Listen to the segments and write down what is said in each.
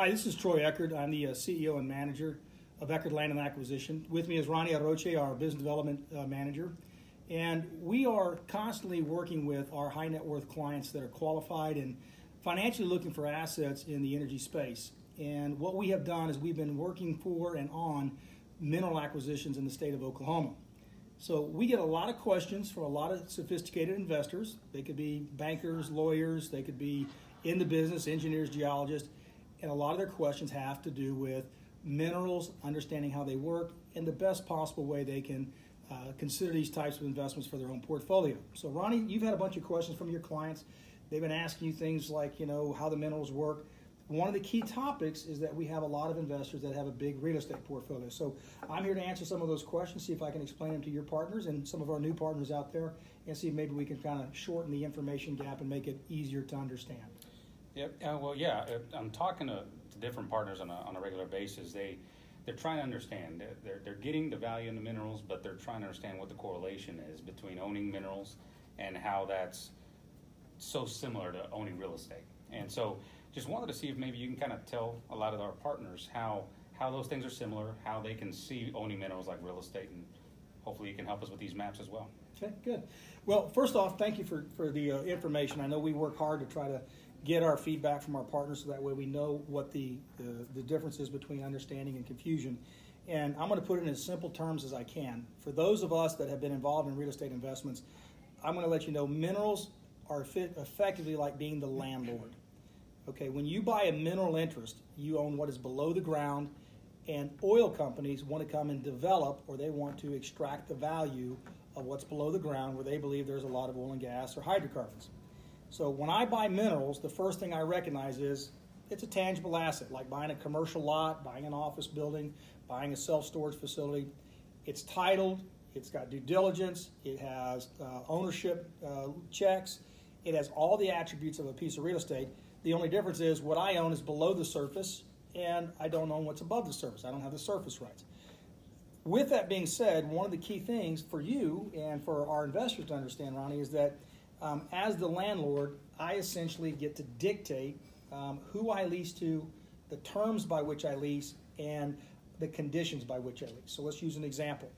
Hi, this is Troy Eckert. I'm the uh, CEO and manager of Eckert Land and Acquisition. With me is Ronnie Aroche, our business development uh, manager. And we are constantly working with our high net worth clients that are qualified and financially looking for assets in the energy space. And what we have done is we've been working for and on mineral acquisitions in the state of Oklahoma. So we get a lot of questions from a lot of sophisticated investors. They could be bankers, lawyers, they could be in the business, engineers, geologists, and a lot of their questions have to do with minerals, understanding how they work, and the best possible way they can uh, consider these types of investments for their own portfolio. So, Ronnie, you've had a bunch of questions from your clients. They've been asking you things like, you know, how the minerals work one of the key topics is that we have a lot of investors that have a big real estate portfolio. So I'm here to answer some of those questions, see if I can explain them to your partners and some of our new partners out there, and see if maybe we can kind of shorten the information gap and make it easier to understand. Yep. Uh, well, yeah. I'm talking to, to different partners on a, on a regular basis. They they're trying to understand. They're, they're getting the value in the minerals, but they're trying to understand what the correlation is between owning minerals and how that's so similar to owning real estate. And so just wanted to see if maybe you can kind of tell a lot of our partners how how those things are similar, how they can see owning minerals like real estate, and hopefully you can help us with these maps as well. Okay, good. Well, first off, thank you for, for the uh, information. I know we work hard to try to get our feedback from our partners so that way we know what the, the, the difference is between understanding and confusion. And I'm going to put it in as simple terms as I can. For those of us that have been involved in real estate investments, I'm going to let you know minerals are fit effectively like being the landlord. Okay, when you buy a mineral interest, you own what is below the ground, and oil companies want to come and develop or they want to extract the value of what's below the ground where they believe there's a lot of oil and gas or hydrocarbons. So when I buy minerals, the first thing I recognize is it's a tangible asset, like buying a commercial lot, buying an office building, buying a self storage facility. It's titled, it's got due diligence, it has uh, ownership uh, checks, it has all the attributes of a piece of real estate the only difference is what I own is below the surface, and I don't own what's above the surface. I don't have the surface rights. With that being said, one of the key things for you and for our investors to understand, Ronnie, is that um, as the landlord, I essentially get to dictate um, who I lease to, the terms by which I lease, and the conditions by which I lease. So let's use an example.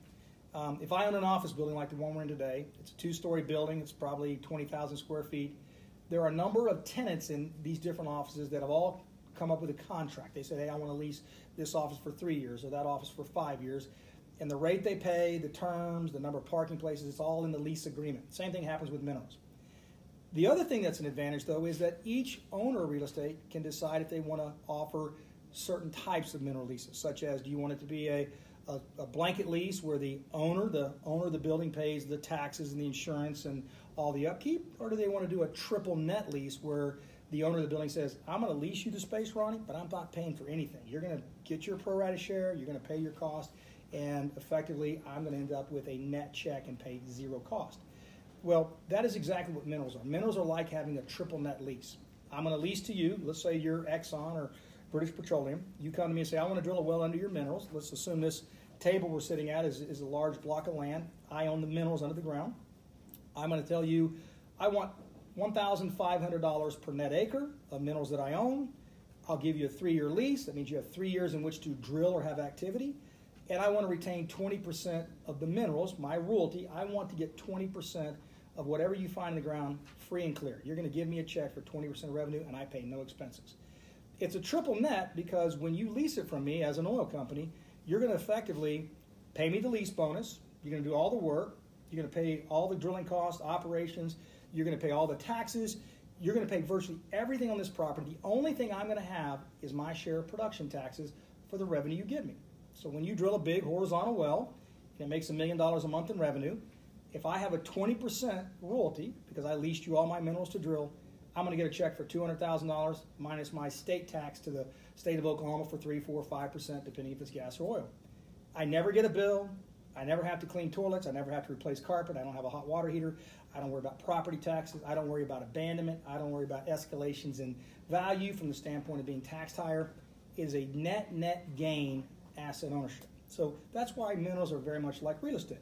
Um, if I own an office building like the one we're in today, it's a two story building, it's probably 20,000 square feet there are a number of tenants in these different offices that have all come up with a contract. They say, hey, I want to lease this office for three years or that office for five years. And the rate they pay, the terms, the number of parking places, it's all in the lease agreement. Same thing happens with minerals. The other thing that's an advantage, though, is that each owner of real estate can decide if they want to offer certain types of mineral leases, such as do you want it to be a, a, a, blanket lease where the owner, the owner of the building pays the taxes and the insurance and all the upkeep, or do they want to do a triple net lease where the owner of the building says, I'm going to lease you the space, Ronnie, but I'm not paying for anything. You're going to get your pro rata share, you're going to pay your cost, and effectively, I'm going to end up with a net check and pay zero cost. Well, that is exactly what minerals are. Minerals are like having a triple net lease. I'm going to lease to you, let's say you're Exxon or British Petroleum. You come to me and say, I want to drill a well under your minerals. Let's assume this table we're sitting at is, is a large block of land. I own the minerals under the ground. I'm going to tell you I want $1,500 per net acre of minerals that I own. I'll give you a three year lease. That means you have three years in which to drill or have activity. And I want to retain 20% of the minerals, my royalty. I want to get 20% of whatever you find in the ground free and clear. You're going to give me a check for 20% of revenue, and I pay no expenses. It's a triple net because when you lease it from me as an oil company, you're going to effectively pay me the lease bonus. You're going to do all the work. You're going to pay all the drilling costs, operations. You're going to pay all the taxes. You're going to pay virtually everything on this property. The only thing I'm going to have is my share of production taxes for the revenue you give me. So when you drill a big horizontal well and it makes a million dollars a month in revenue, if I have a 20% royalty because I leased you all my minerals to drill, I'm going to get a check for $200,000 minus my state tax to the state of Oklahoma for 3, 4, 5%, depending if it's gas or oil. I never get a bill. I never have to clean toilets. I never have to replace carpet. I don't have a hot water heater. I don't worry about property taxes. I don't worry about abandonment. I don't worry about escalations in value from the standpoint of being taxed higher. It is a net net gain asset ownership. So that's why minerals are very much like real estate.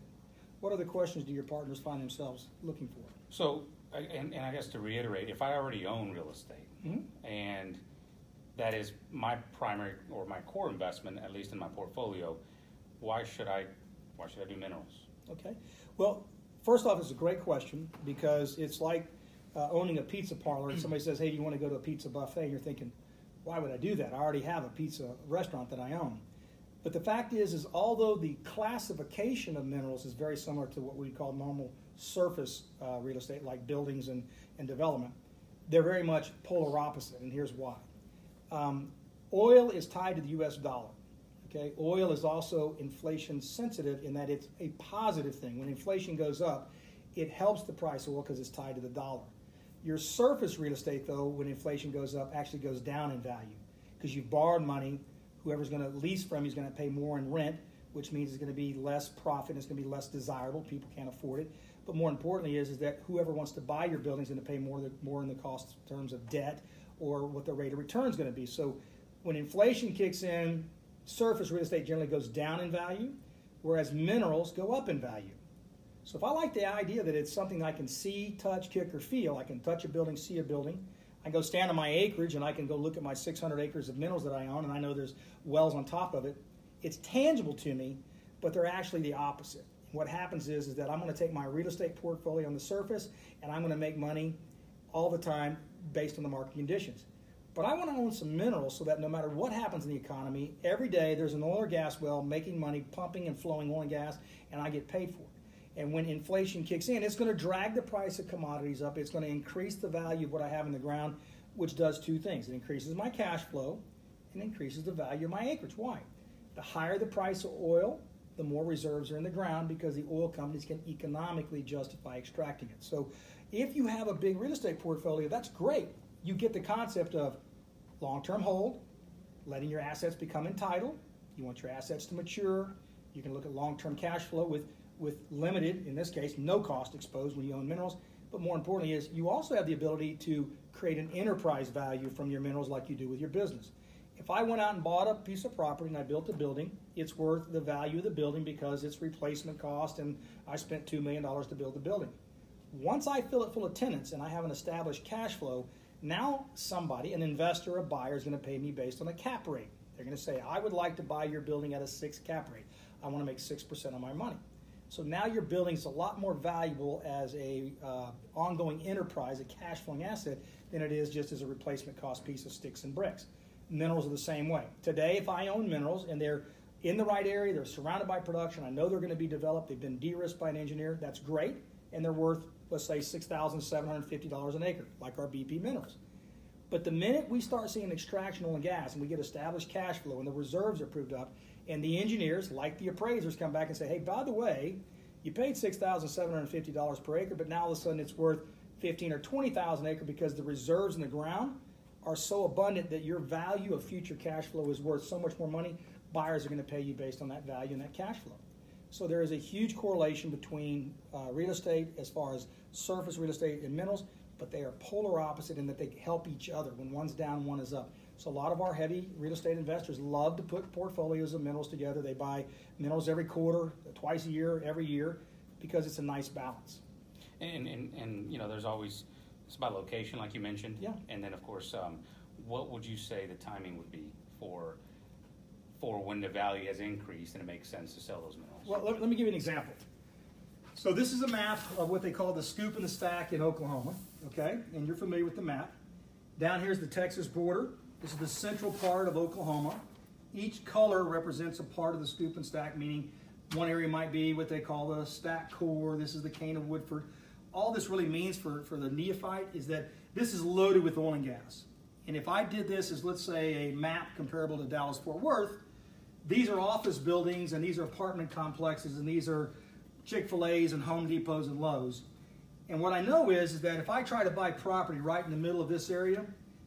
What other questions do your partners find themselves looking for? So, and, and I guess to reiterate, if I already own real estate mm-hmm. and that is my primary or my core investment, at least in my portfolio, why should I, why should I do minerals? Okay. Well, first off, it's a great question because it's like uh, owning a pizza parlor and somebody says, hey, you want to go to a pizza buffet? And you're thinking, why would I do that? I already have a pizza restaurant that I own. But the fact is, is although the classification of minerals is very similar to what we call normal surface uh, real estate, like buildings and, and development, they're very much polar opposite, and here's why. Um, oil is tied to the U.S. dollar. Okay, oil is also inflation sensitive in that it's a positive thing. When inflation goes up, it helps the price of oil because it's tied to the dollar. Your surface real estate, though, when inflation goes up, actually goes down in value because you've borrowed money. Whoever's going to lease from you is going to pay more in rent, which means it's going to be less profit. It's going to be less desirable. People can't afford it. But more importantly, is, is that whoever wants to buy your building is going to pay more, more in the cost in terms of debt or what the rate of return is going to be. So when inflation kicks in, surface real estate generally goes down in value, whereas minerals go up in value. So if I like the idea that it's something I can see, touch, kick, or feel, I can touch a building, see a building. I can go stand on my acreage and I can go look at my 600 acres of minerals that I own, and I know there's wells on top of it. It's tangible to me, but they're actually the opposite. What happens is, is that I'm going to take my real estate portfolio on the surface and I'm going to make money all the time based on the market conditions. But I want to own some minerals so that no matter what happens in the economy, every day there's an oil or gas well making money, pumping and flowing oil and gas, and I get paid for it. And when inflation kicks in, it's going to drag the price of commodities up. It's going to increase the value of what I have in the ground, which does two things. It increases my cash flow and increases the value of my acreage. Why? The higher the price of oil, the more reserves are in the ground because the oil companies can economically justify extracting it. So if you have a big real estate portfolio, that's great. You get the concept of long term hold, letting your assets become entitled. You want your assets to mature. You can look at long term cash flow with, with limited, in this case, no cost exposed when you own minerals. But more importantly, is you also have the ability to create an enterprise value from your minerals like you do with your business. If I went out and bought a piece of property and I built a building, it's worth the value of the building because it's replacement cost and I spent $2 million to build the building. Once I fill it full of tenants and I have an established cash flow, now somebody, an investor, a buyer, is going to pay me based on a cap rate. They're going to say, I would like to buy your building at a six cap rate. I want to make 6% on my money. So now your building is a lot more valuable as a uh, ongoing enterprise, a cash flowing asset, than it is just as a replacement cost piece of sticks and bricks. Minerals are the same way. Today, if I own minerals and they're in the right area, they're surrounded by production, I know they're going to be developed, they've been de-risked by an engineer, that's great, and they're worth, let's say, $6,750 an acre, like our BP minerals. But the minute we start seeing extraction oil and gas and we get established cash flow and the reserves are proved up, and the engineers, like the appraisers, come back and say, hey, by the way, you paid $6,750 per acre, but now all of a sudden it's worth 15 or 20,000 acre because the reserves in the ground are so abundant that your value of future cash flow is worth so much more money, buyers are going to pay you based on that value and that cash flow. So there is a huge correlation between uh, real estate as far as surface real estate and minerals, but they are polar opposite in that they help each other. When one's down, one is up. So a lot of our heavy real estate investors love to put portfolios of minerals together. They buy minerals every quarter, twice a year, every year, because it's a nice balance. And, and, and you know, there's always it's about location, like you mentioned. Yeah. And then, of course, um, what would you say the timing would be for for when the value has increased and it makes sense to sell those minerals? Well, let, let me give you an example. So this is a map of what they call the scoop and the stack in Oklahoma. Okay, and you're familiar with the map. Down here is the Texas border. This is the central part of Oklahoma. Each color represents a part of the scoop and stack, meaning one area might be what they call the stack core. This is the Cana Woodford all this really means for, for the neophyte is that this is loaded with oil and gas. And if I did this as, let's say, a map comparable to Dallas Fort Worth, these are office buildings and these are apartment complexes and these are Chick fil A's and Home Depots and Lowe's. And what I know is, is that if I try to buy property right in the middle of this area,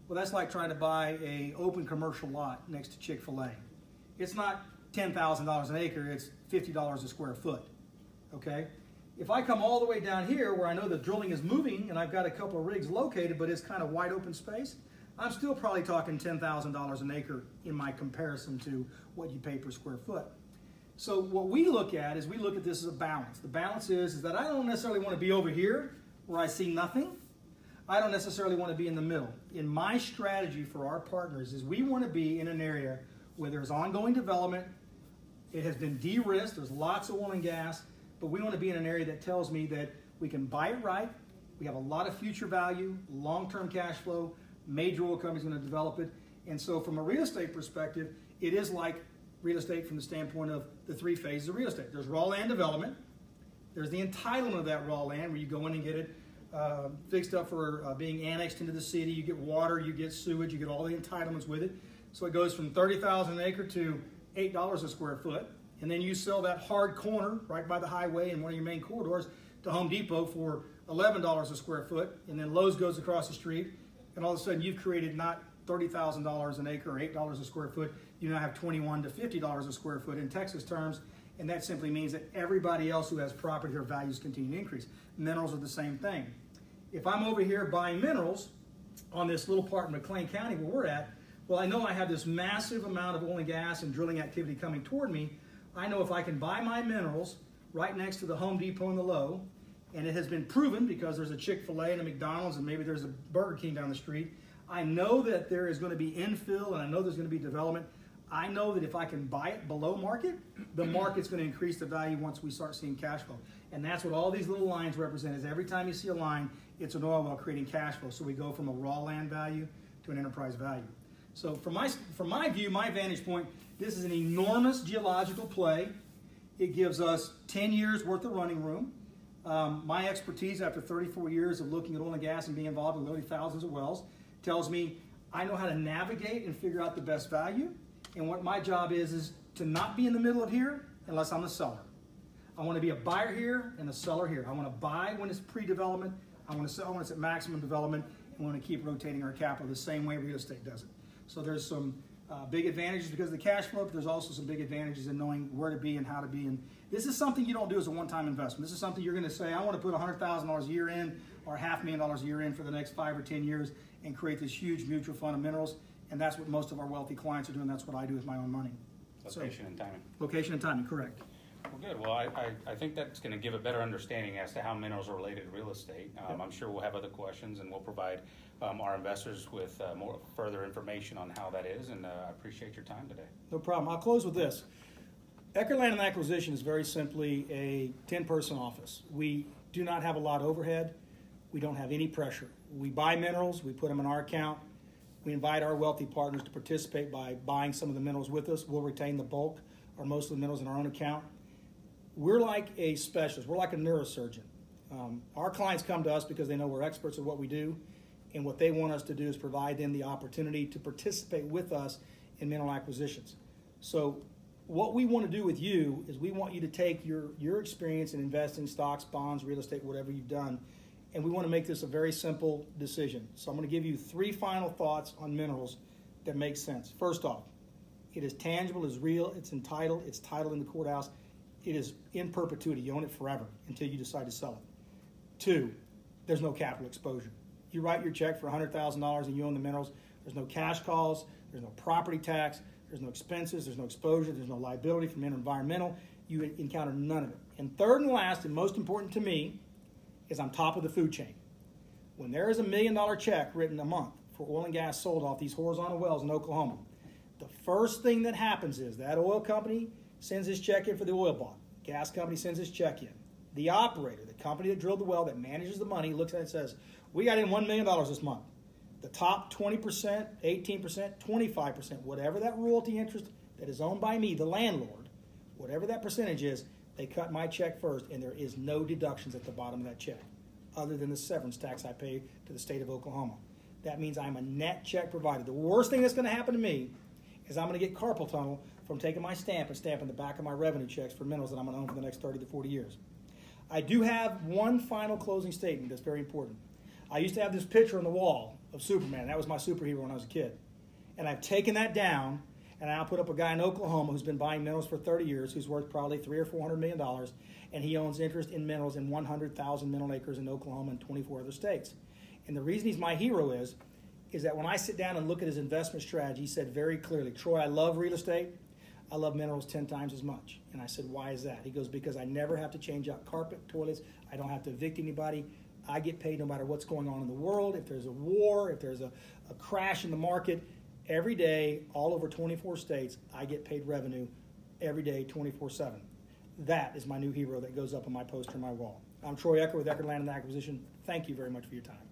well, that's like trying to buy a open commercial lot next to Chick fil A. It's not $10,000 an acre, it's $50 a square foot. Okay? If I come all the way down here where I know the drilling is moving and I've got a couple of rigs located, but it's kind of wide open space, I'm still probably talking $10,000 an acre in my comparison to what you pay per square foot. So what we look at is we look at this as a balance. The balance is, is that I don't necessarily want to be over here where I see nothing. I don't necessarily want to be in the middle. In my strategy for our partners is we want to be in an area where there's ongoing development. It has been de-risked. There's lots of oil and gas, but we want to be in an area that tells me that we can buy it right. We have a lot of future value, long-term cash flow. Major oil companies going to develop it, and so from a real estate perspective, it is like real estate from the standpoint of the three phases of real estate. There's raw land development. There's the entitlement of that raw land where you go in and get it uh, fixed up for uh, being annexed into the city. You get water, you get sewage, you get all the entitlements with it. So it goes from 30,000 an acre to $8 a square foot. And then you sell that hard corner right by the highway in one of your main corridors to Home Depot for $11 a square foot. And then Lowe's goes across the street. And all of a sudden you've created not $30,000 an acre or $8 a square foot. You now have 21 to $50 a square foot in Texas terms. And that simply means that everybody else who has property here values continue to increase. Minerals are the same thing. If I'm over here buying minerals on this little part in McClain County where we're at, well, I know I have this massive amount of oil and gas and drilling activity coming toward me. I know if I can buy my minerals right next to the Home Depot and the Lowe, and it has been proven because there's a Chick fil A and a McDonald's and maybe there's a Burger King down the street. I know that there is going to be infill and I know there's going to be development. I know that if I can buy it below market, the market's going to increase the value once we start seeing cash flow. And that's what all these little lines represent is every time you see a line, it's an oil well creating cash flow. So we go from a raw land value to an enterprise value. So from my, from my view, my vantage point, this is an enormous geological play. It gives us 10 years worth of running room. Um, my expertise after 34 years of looking at oil and gas and being involved in literally thousands of wells tells me I know how to navigate and figure out the best value. And what my job is, is to not be in the middle of here unless I'm the seller. I want to be a buyer here and a seller here. I want to buy when it's pre-development. I want to sell when it's at maximum development. And we want to keep rotating our capital the same way real estate does it. So there's some uh, big advantages because of the cash flow, but there's also some big advantages in knowing where to be and how to be. And this is something you don't do as a one-time investment. This is something you're going to say, I want to put $100,000 a year in or half a million dollars a year in for the next five or 10 years and create this huge mutual fund of minerals. And that's what most of our wealthy clients are doing. That's what I do with my own money. Location so, and timing. Location and timing, correct. Well, good. Well, I, I, I think that's going to give a better understanding as to how minerals are related to real estate. Um. I'm sure we'll have other questions and we'll provide um, our investors with uh, more further information on how that is. And uh, I appreciate your time today. No problem. I'll close with this. Eckert Land and Acquisition is very simply a 10 person office. We do not have a lot of overhead. We don't have any pressure. We buy minerals, we put them in our account. We invite our wealthy partners to participate by buying some of the minerals with us. We'll retain the bulk or most of the minerals in our own account. We're like a specialist, we're like a neurosurgeon. Um, our clients come to us because they know we're experts at what we do, and what they want us to do is provide them the opportunity to participate with us in mineral acquisitions. So, what we want to do with you is we want you to take your, your experience in investing stocks, bonds, real estate, whatever you've done, and we want to make this a very simple decision. So I'm going to give you three final thoughts on minerals that make sense. First off, it is tangible, it's real, it's entitled, it's titled in the courthouse, it is in perpetuity. You own it forever until you decide to sell it. Two, there's no capital exposure. You write your check for $100,000 and you own the minerals. There's no cash calls, there's no property tax, there's no expenses, there's no exposure, there's no liability from environmental. You encounter none of it. And third and last, and most important to me, is on top of the food chain. When there is a million dollar check written a month for oil and gas sold off these horizontal wells in Oklahoma, the first thing that happens is that oil company sends his check in for the oil bond. Gas company sends his check in. The operator, the company that drilled the well, that manages the money, looks at it and says, We got in $1 million this month. The top 20%, 18%, 25%, whatever that royalty interest that is owned by me, the landlord, whatever that percentage is, they cut my check first, and there is no deductions at the bottom of that check, other than the severance tax I pay to the state of Oklahoma. That means I'm a net check provider. The worst thing that's going to happen to me is I'm going to get carpal tunnel from taking my stamp and stamping the back of my revenue checks for minerals that I'm going to own for the next 30 to 40 years. I do have one final closing statement that's very important. I used to have this picture on the wall of Superman. That was my superhero when I was a kid. And I've taken that down and I'll put up a guy in Oklahoma who's been buying minerals for 30 years, who's worth probably three or four hundred million dollars, and he owns interest in minerals in 100,000 mineral acres in Oklahoma and 24 other states. And the reason he's my hero is, is that when I sit down and look at his investment strategy, he said very clearly, Troy, I love real estate. I love minerals 10 times as much. And I said, why is that? He goes, because I never have to change out carpet, toilets. I don't have to evict anybody. I get paid no matter what's going on in the world. If there's a war, if there's a, a crash in the market, every day, all over 24 states, I get paid revenue every day, 24 7. That is my new hero that goes up on my poster on my wall. I'm Troy Eckert with Eckert Land and Acquisition. Thank you very much for your time.